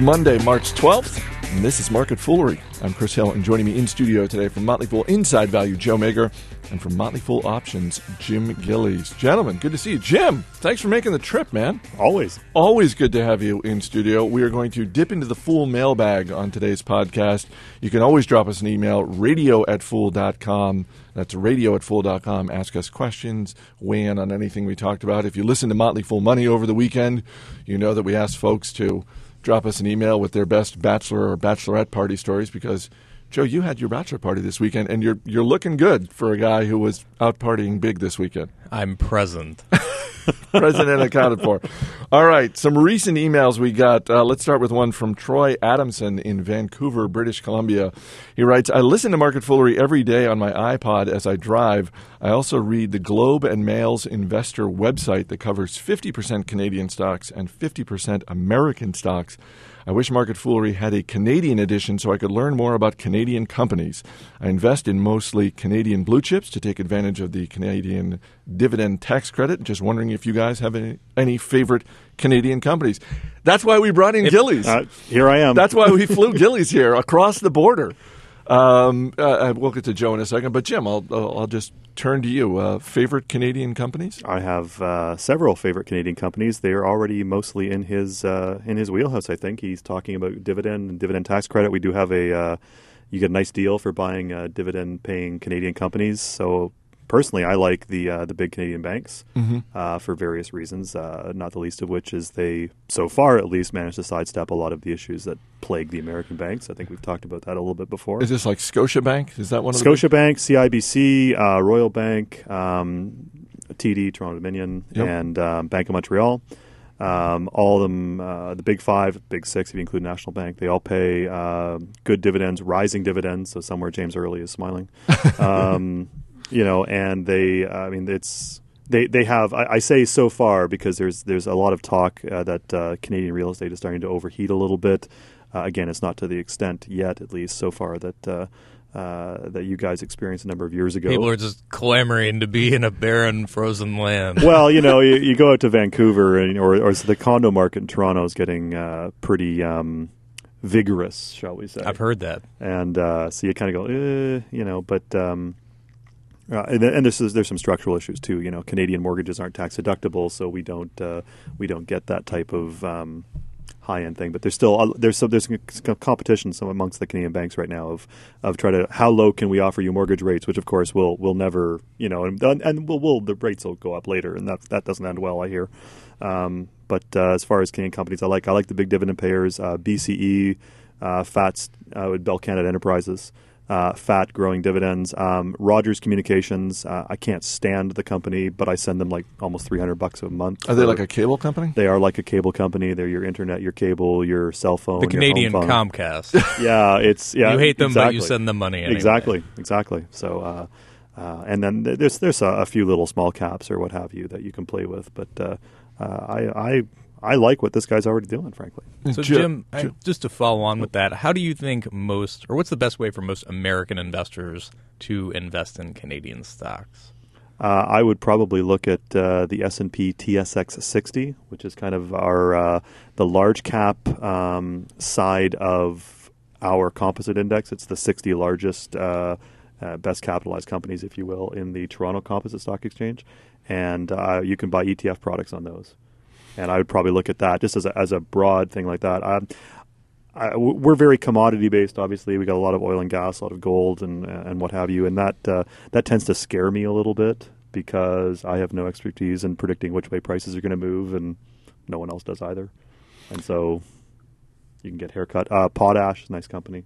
Monday, March 12th, and this is Market Foolery. I'm Chris Hill, and joining me in studio today from Motley Fool Inside Value, Joe Magyer, and from Motley Fool Options, Jim Gillies. Gentlemen, good to see you. Jim, thanks for making the trip, man. Always. Always good to have you in studio. We are going to dip into the Fool mailbag on today's podcast. You can always drop us an email, radio at fool.com. That's radio at fool.com. Ask us questions, weigh in on anything we talked about. If you listen to Motley Fool Money over the weekend, you know that we asked folks to drop us an email with their best bachelor or bachelorette party stories because Joe, you had your bachelor party this weekend, and you're you're looking good for a guy who was out partying big this weekend. I'm present. President accounted for. All right, some recent emails we got. Uh, let's start with one from Troy Adamson in Vancouver, British Columbia. He writes, "I listen to Market Foolery every day on my iPod as I drive. I also read the Globe and Mail's investor website that covers 50% Canadian stocks and 50% American stocks." I wish Market Foolery had a Canadian edition so I could learn more about Canadian companies. I invest in mostly Canadian blue chips to take advantage of the Canadian dividend tax credit. Just wondering if you guys have any, any favorite Canadian companies. That's why we brought in Gillies. Uh, here I am. That's why we flew Gillies here across the border. Um, uh, we'll get to Joe in a second, but Jim, I'll I'll just turn to you. Uh, favorite Canadian companies? I have uh, several favorite Canadian companies. They are already mostly in his uh, in his wheelhouse. I think he's talking about dividend and dividend tax credit. We do have a uh, you get a nice deal for buying uh, dividend paying Canadian companies. So personally, I like the uh, the big Canadian banks Mm-hmm. uh, for various reasons. Uh, not the least of which is they, so far at least, managed to sidestep a lot of the issues that plague the American banks. I think we've talked about that a little bit before. Is this like Scotiabank? Is that one of the Scotiabank, CIBC, uh, Royal Bank, um, TD, Toronto Dominion, Yep. and um, Bank of Montreal. Um, all of them, uh, the big five, big six, if you include National Bank, they all pay uh, good dividends, rising dividends. So somewhere James Early is smiling. um, you know, and they, I mean, it's they they have. I, I say so far because there's there's a lot of talk uh, that uh, Canadian real estate is starting to overheat a little bit. Uh, again, it's not to the extent yet, at least so far that. Uh, uh, that you guys experienced a number of years ago. People are just clamoring to be in a barren, frozen land. well, you know, you, you go out to Vancouver, and, or, or the condo market in Toronto is getting uh, pretty um, vigorous, shall we say? I've heard that. and uh, so you kind of go, eh, you know, but um, uh, and, and there's there's some structural issues too. You know, Canadian mortgages aren't tax deductible, so we don't uh, we don't get that type of um, high end thing. But there's still uh, there's some, there's competition some amongst the Canadian banks right now of of try to how low can we offer you mortgage rates, which of course will will never you know and and will will the rates will go up later, and that that doesn't end well, I hear. Um, but uh, as far as Canadian companies, I like I like the big dividend payers, uh, BCE, FATS uh, Bell Canada Enterprises, uh, fat growing dividends. Um, Rogers Communications, uh, I can't stand the company, but I send them like almost three hundred bucks a month. Are they like a cable company? They are like a cable company. They're your internet, your cable, your cell phone, The your Canadian home phone. Comcast. Yeah, it's yeah. you hate them, but you send them money anyway. Exactly, exactly. So, uh, uh, and then there's there's a, a few little small caps or what have you that you can play with, but uh, uh, I I I like what this guy's already doing, frankly. So, Ju- Jim, I, just to follow on with that, how do you think most, or what's the best way for most American investors to invest in Canadian stocks? Uh, I would probably look at uh, the S and P TSX 60, which is kind of our uh, the large cap um, side of our composite index. It's the 60 largest, uh, uh, best capitalized companies, if you will, in the Toronto Composite Stock Exchange, and uh, you can buy ETF products on those. And I would probably look at that just as a, as a broad thing like that. Um, I, w- we're very commodity based. Obviously, we got a lot of oil and gas, a lot of gold, and and what have you, and that uh, that tends to scare me a little bit because I have no expertise in predicting which way prices are going to move, and no one else does either. And so, you can get haircut. Uh, Potash, nice company.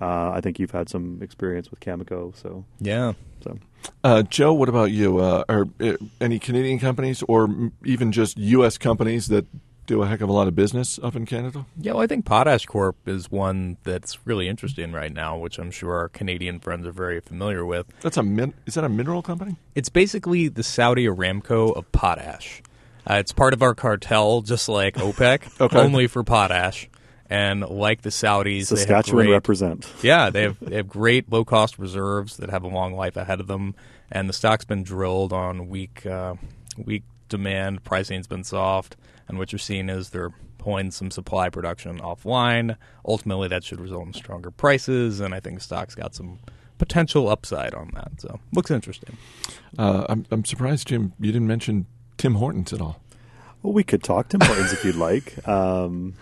Uh, I think you've had some experience with Cameco, so Yeah. so Uh, Joe, what about you? Uh, are uh, any Canadian companies or m- even just U.S. companies that do a heck of a lot of business up in Canada? Yeah, well, I think Potash Corp is one that's really interesting right now, which I'm sure our Canadian friends are very familiar with. That's a min- is that a mineral company? It's basically the Saudi Aramco of potash. Uh, it's part of our cartel, just like OPEC, Okay. only for potash. And like the Saudis, they have Saskatchewan great, represent. yeah, they have they have great low cost reserves that have a long life ahead of them, and the stock's been drilled on weak uh, weak demand. Pricing's been soft. And what you're seeing is they're pulling some supply production offline. Ultimately, that should result in stronger prices, and I think the stock's got some potential upside on that. So looks interesting. Uh, I'm, I'm surprised, Jim, you didn't mention Tim Hortons at all. Well, we could talk Tim Hortons if you'd like. Um,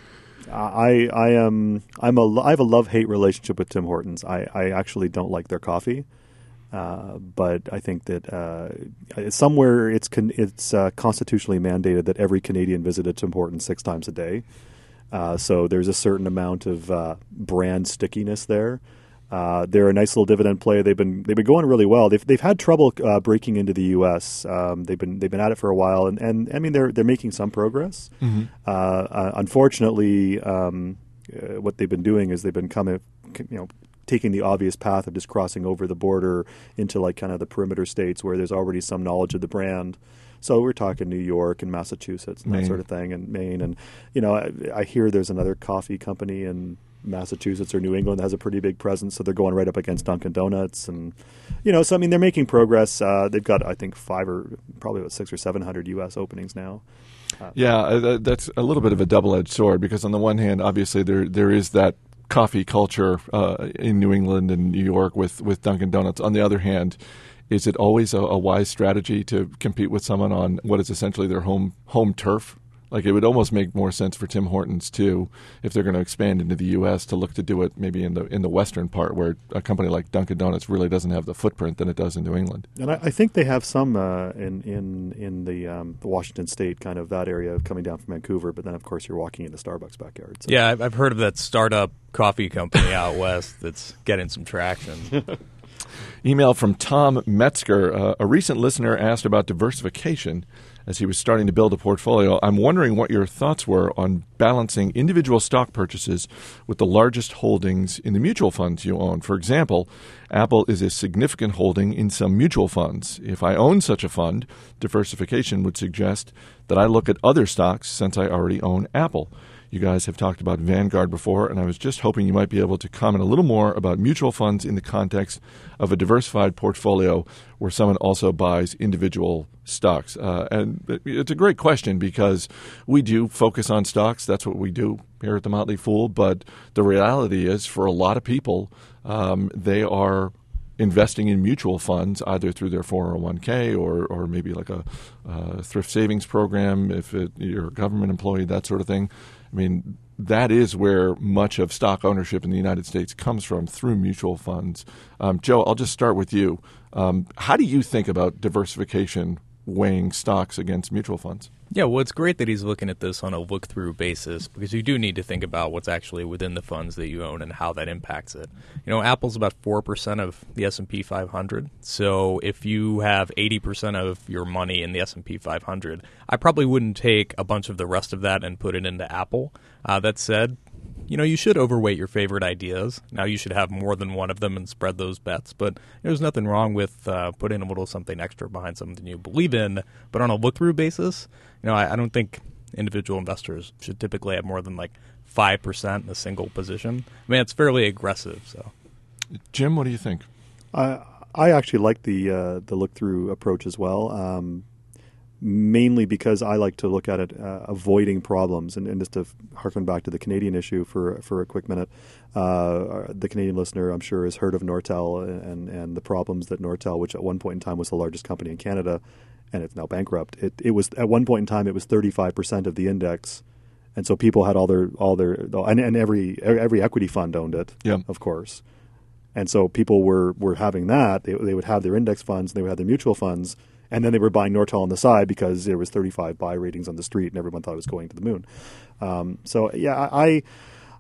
I I am I'm a I have a love hate relationship with Tim Hortons. I, I actually don't like their coffee, uh, but I think that uh, somewhere it's con- it's uh, constitutionally mandated that every Canadian visit a Tim Hortons six times a day. Uh, so there's a certain amount of uh, brand stickiness there. Uh, they're a nice little dividend play. They've been they've been going really well. They've they've had trouble uh, breaking into the U.S. Um, they've been they've been at it for a while, and, and I mean they're they're making some progress. Mm-hmm. Uh, uh unfortunately, um, uh, what they've been doing is they've been coming, you know, taking the obvious path of just crossing over the border into like kind of the perimeter states where there's already some knowledge of the brand. So we're talking New York and Massachusetts and Maine. that sort of thing, and Maine, and you know, I, I hear there's another coffee company in Massachusetts or New England has a pretty big presence, so they're going right up against Dunkin' Donuts, and you know, so I mean, they're making progress. Uh, they've got, I think, five or probably about six or seven hundred U.S. openings now. Uh, yeah, uh, that's a little bit of a double-edged sword because on the one hand, obviously there there is that coffee culture uh, in New England and New York with with Dunkin' Donuts. On the other hand. Is it always a, a wise strategy to compete with someone on what is essentially their home home turf? Like it would almost make more sense for Tim Hortons too, if they're going to expand into the U.S. to look to do it maybe in the in the western part where a company like Dunkin' Donuts really doesn't have the footprint than it does in New England. And I, I think they have some uh, in in in the, um, the, Washington State kind of that area coming down from Vancouver, but then of course you're walking into Starbucks backyard. So. Yeah, I've heard of that startup coffee company out west that's getting some traction. Email from Tom Metzger. Uh, a recent listener asked about diversification as he was starting to build a portfolio. I'm wondering what your thoughts were on balancing individual stock purchases with the largest holdings in the mutual funds you own. For example, Apple is a significant holding in some mutual funds. If I own such a fund, diversification would suggest that I look at other stocks since I already own Apple. You guys have talked about Vanguard before, and I was just hoping you might be able to comment a little more about mutual funds in the context of a diversified portfolio where someone also buys individual stocks. Uh, and it's a great question because we do focus on stocks. That's what we do here at the Motley Fool. But the reality is, for a lot of people, um, they are investing in mutual funds either through their 401k or, or maybe like a uh, thrift savings program if it, you're a government employee, that sort of thing. I mean, that is where much of stock ownership in the United States comes from through mutual funds. Um, Joe, I'll just start with you. Um, how do you think about diversification weighing stocks against mutual funds? Yeah, well, it's great that he's looking at this on a look through basis because you do need to think about what's actually within the funds that you own and how that impacts it. You know, Apple's about 4% of the S&P 500. So if you have 80% of your money in the S&P 500, I probably wouldn't take a bunch of the rest of that and put it into Apple. Uh, that said, you know, you should overweight your favorite ideas. Now, you should have more than one of them and spread those bets. But there's nothing wrong with uh, putting a little something extra behind something you believe in. But on a look through basis, you know, I, I don't think individual investors should typically have more than like 5% in a single position. I mean, it's fairly aggressive. So, Jim, what do you think? I I actually like the uh, the look through approach as well. Um, mainly because I like to look at it uh, avoiding problems. And, and, just to harken back to the Canadian issue for for a quick minute, uh, the Canadian listener, I'm sure, has heard of Nortel and, and the problems that Nortel, which at one point in time was the largest company in Canada, and it's now bankrupt. It, it was at one point in time it was 35 percent of the index. And so people had all their all their and, and every every equity fund owned it, yeah. of course. And so people were, were having that. They, they would have their index funds, and they would have their mutual funds, and then they were buying Nortel on the side because there was 35 buy ratings on the street, and everyone thought it was going to the moon. Um, so yeah, I,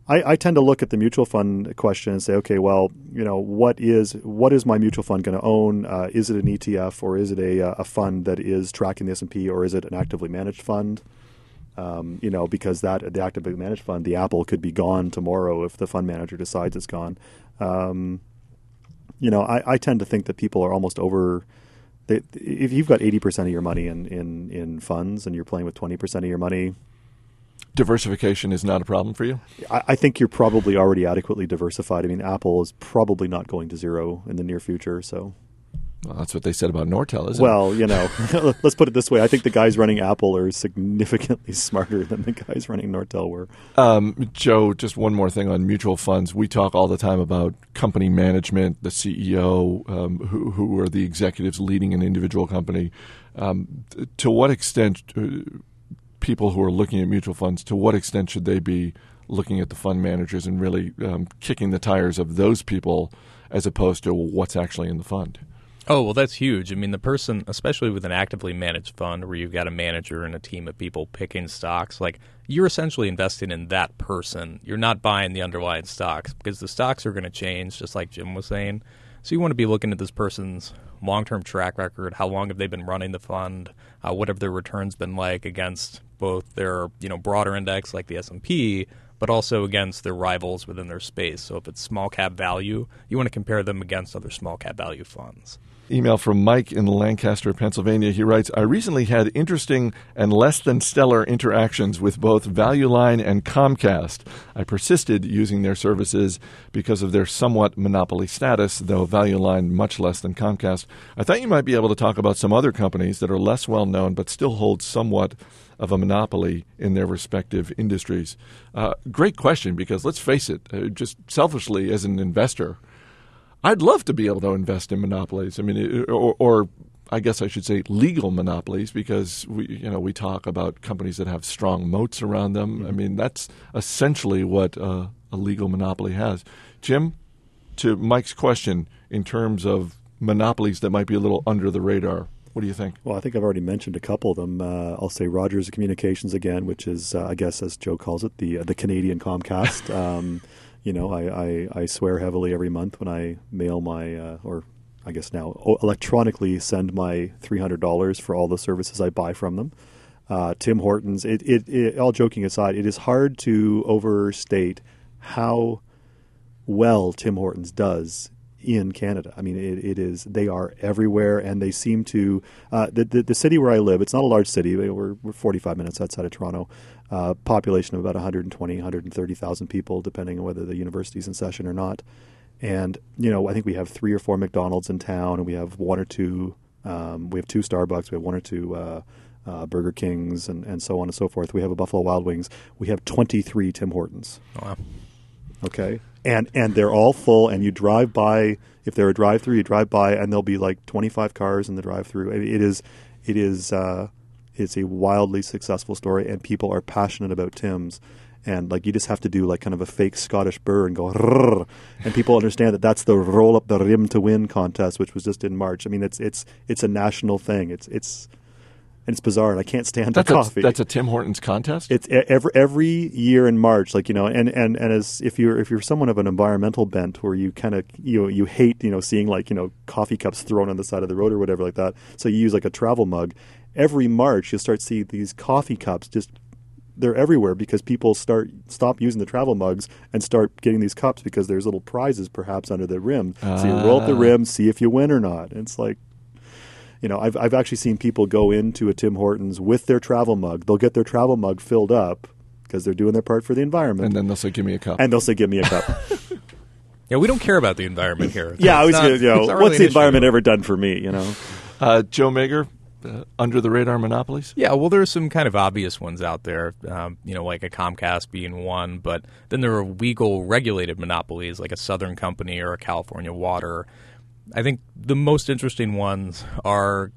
I, I tend to look at the mutual fund question and say, okay, well, you know, what is what is my mutual fund going to own? Uh, is it an ETF or is it a, a fund that is tracking the S and P, or is it an actively managed fund? Um, you know, because that the actively managed fund, the Apple could be gone tomorrow if the fund manager decides it's gone. Um, you know, I, I tend to think that people are almost over they, if you've got 80% of your money in, in, in funds and you're playing with 20% of your money, diversification is not a problem for you? I, I, think you're probably already adequately diversified. I mean, Apple is probably not going to zero in the near future. So, Well, that's what they said about Nortel, isn't it? well, you know, let's put it this way. I think the guys running Apple are significantly smarter than the guys running Nortel were. Um, Joe, just one more thing on mutual funds. We talk all the time about company management, the CEO, um, who, who are the executives leading an individual company. Um, to what extent, uh, people who are looking at mutual funds, to what extent should they be looking at the fund managers and really um, kicking the tires of those people as opposed to what's actually in the fund? Oh, well, that's huge. I mean, the person, especially with an actively managed fund where you've got a manager and a team of people picking stocks, like you're essentially investing in that person. You're not buying the underlying stocks because the stocks are going to change, just like Jim was saying. So you want to be looking at this person's long-term track record. How long have they been running the fund? Uh, what have their returns been like against both their you know broader index like the S and P, but also against their rivals within their space. So if it's small cap value, you want to compare them against other small cap value funds. Email from Mike in Lancaster, Pennsylvania. He writes I recently had interesting and less than stellar interactions with both Value Line and Comcast. I persisted using their services because of their somewhat monopoly status, though Value Line much less than Comcast. I thought you might be able to talk about some other companies that are less well known but still hold somewhat of a monopoly in their respective industries. Uh, great question because let's face it, uh, just selfishly as an investor, I'd love to be able to invest in monopolies. I mean, or, or, I guess I should say legal monopolies, because we, you know, we talk about companies that have strong moats around them. I mean, that's essentially what uh, a legal monopoly has. Jim, to Mike's question, in terms of monopolies that might be a little under the radar, what do you think? Well, I think I've already mentioned a couple of them. Uh, I'll say Rogers Communications again, which is, uh, I guess, as Joe calls it, the uh, the Canadian Comcast. um, you know, I, I, I, swear heavily every month when I mail my, uh, or I guess now electronically send my three hundred dollars for all the services I buy from them. Uh, Tim Hortons. It, it, it, all joking aside, it is hard to overstate how well Tim Hortons does in Canada. I mean, it, it is they are everywhere, and they seem to uh, the, the, the city where I live. It's not a large city. We're, we're 45 minutes outside of Toronto. Uh, population of about 120, 130,000 people, depending on whether the university's in session or not. And you know, I think we have three or four McDonald's in town, and we have one or two. Um, we have two Starbucks. We have one or two. Uh, uh, Burger Kings and, and so on and so forth. We have a Buffalo Wild Wings. We have 23 Tim Hortons. Wow. Okay. And and they're all full and you drive by if they're a drive through, you drive by and there'll be like 25 cars in the drive through. It is it is uh, it's a wildly successful story and people are passionate about Tim's and like you just have to do like kind of a fake Scottish burr and go and people understand that that's the roll up the rim to win contest which was just in March. I mean it's it's it's a national thing. It's it's and it's bizarre, and I can't stand that's the coffee. A, that's a Tim Hortons contest. It's every every year in March, like you know, and, and, and as if you're if you're someone of an environmental bent, where you kind of you know, you hate you know seeing like you know coffee cups thrown on the side of the road or whatever like that, so you use like a travel mug. Every March, you'll start seeing these coffee cups just they're everywhere because people start stop using the travel mugs and start getting these cups because there's little prizes perhaps under the rim. So you roll up the Ah. rim, see if you win or not. And it's like you know, I've I've actually seen people go into a Tim Hortons with their travel mug. They'll get their travel mug filled up because they're doing their part for the environment, and then they'll say, "Give me a cup." and they'll say, "Give me a cup." Yeah, we don't care about the environment here. yeah, I was not- gonna, you know, really what's the an issue. environment ever done for me? You know, Uh, Joe Magyer, uh, under the radar monopolies. Yeah, well, there are some kind of obvious ones out there, um, you know, like a Comcast being one, but then there are legal regulated monopolies like a Southern Company or a California Water. I think the most interesting ones are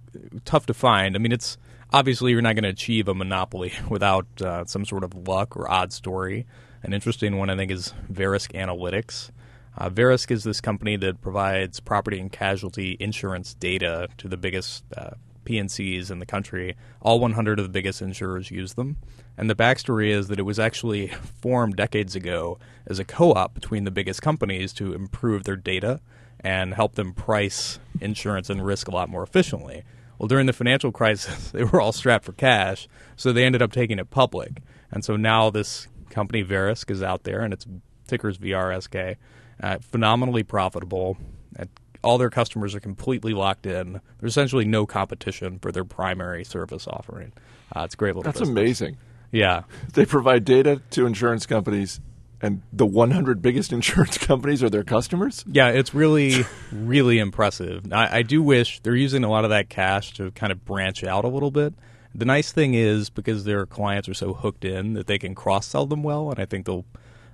tough to find. I mean, it's obviously you're not going to achieve a monopoly without uh, some sort of luck or odd story. An interesting one, I think, is Verisk Analytics. Uh, Verisk is this company that provides property and casualty insurance data to the biggest uh, PNCs in the country. All 100 of the biggest insurers use them. And the backstory is that it was actually formed decades ago as a co op between the biggest companies to improve their data and help them price insurance and risk a lot more efficiently. Well, during the financial crisis, they were all strapped for cash, so they ended up taking it public. And so now this company, Verisk, is out there, and its ticker's VRSK, uh, phenomenally profitable. And all their customers are completely locked in. There's essentially no competition for their primary service offering. Uh, it's a great little That's business. amazing. Yeah. They provide data to insurance companies, and the 100 biggest insurance companies are their customers. Yeah, it's really, really impressive. I, I do wish they're using a lot of that cash to kind of branch out a little bit. The nice thing is because their clients are so hooked in that they can cross sell them well, and I think they'll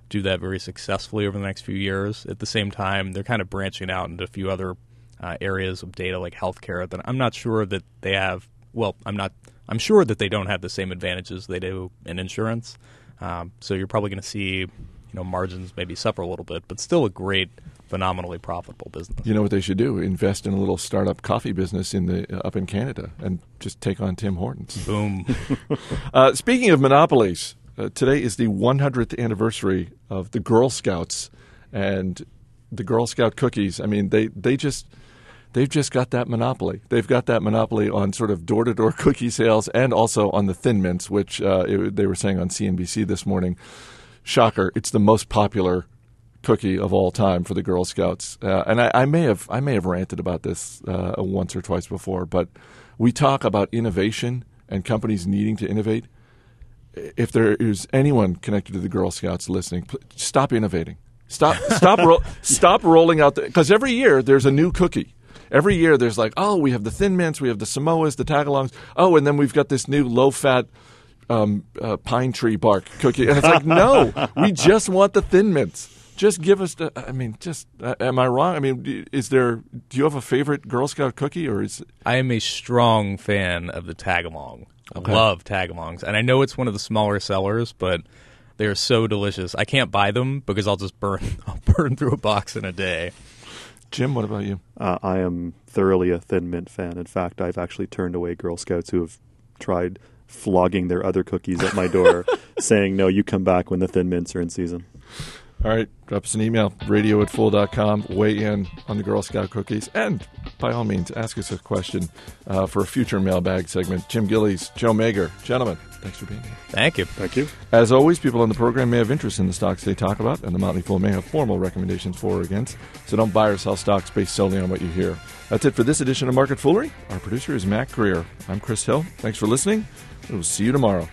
do that very successfully over the next few years. At the same time, they're kind of branching out into a few other uh, areas of data like healthcare that I'm not sure that they have. Well, I'm not. I'm sure that they don't have the same advantages they do in insurance. Um, so you're probably going to see, you know, margins maybe suffer a little bit, but still a great, phenomenally profitable business. You know what they should do? Invest in a little startup coffee business in the up in Canada and just take on Tim Hortons. Boom. uh, speaking of monopolies, uh, today is the 100th anniversary of the Girl Scouts and the Girl Scout cookies. I mean, they they just they've just got that monopoly. They've got that monopoly on sort of door to door cookie sales and also on the Thin Mints, which uh, it, they were saying on CNBC this morning. Shocker! It's the most popular cookie of all time for the Girl Scouts, uh, and I, I, may have I may have ranted about this uh, once or twice before, but we talk about innovation and companies needing to innovate. If there is anyone connected to the Girl Scouts listening, stop innovating. Stop stop ro- stop rolling out because every year there's a new cookie. Every year there's like, oh, we have the Thin Mints, we have the Samoas, the Tagalongs. Oh, and then we've got this new low fat um, uh, pine tree bark cookie. And it's like, no, we just want the Thin Mints. Just give us the. I mean, just uh, am I wrong? I mean, is there? Do you have a favorite Girl Scout cookie, or is? I am a strong fan of the Tagalong. Okay. Love Tagalongs, and I know it's one of the smaller sellers, but they are so delicious. I can't buy them because I'll just burn. I'll burn through a box in a day. Jim, what about you? Uh, I am thoroughly a Thin Mint fan. In fact, I've actually turned away Girl Scouts who have tried flogging their other cookies at my door, saying, "No, you come back when the Thin Mints are in season." All right, drop us an email, radio at fool.com. Weigh in on the Girl Scout cookies. And by all means, ask us a question uh, for a future mailbag segment. Jim Gillies, Joe Magyer. Gentlemen, thanks for being here. Thank you. Thank you. As always, people on the program may have interest in the stocks they talk about, and the Motley Fool may have formal recommendations for or against. So don't buy or sell stocks based solely on what you hear. That's it for this edition of Market Foolery. Our producer is Mac Greer. I'm Chris Hill. Thanks for listening. We'll see you tomorrow.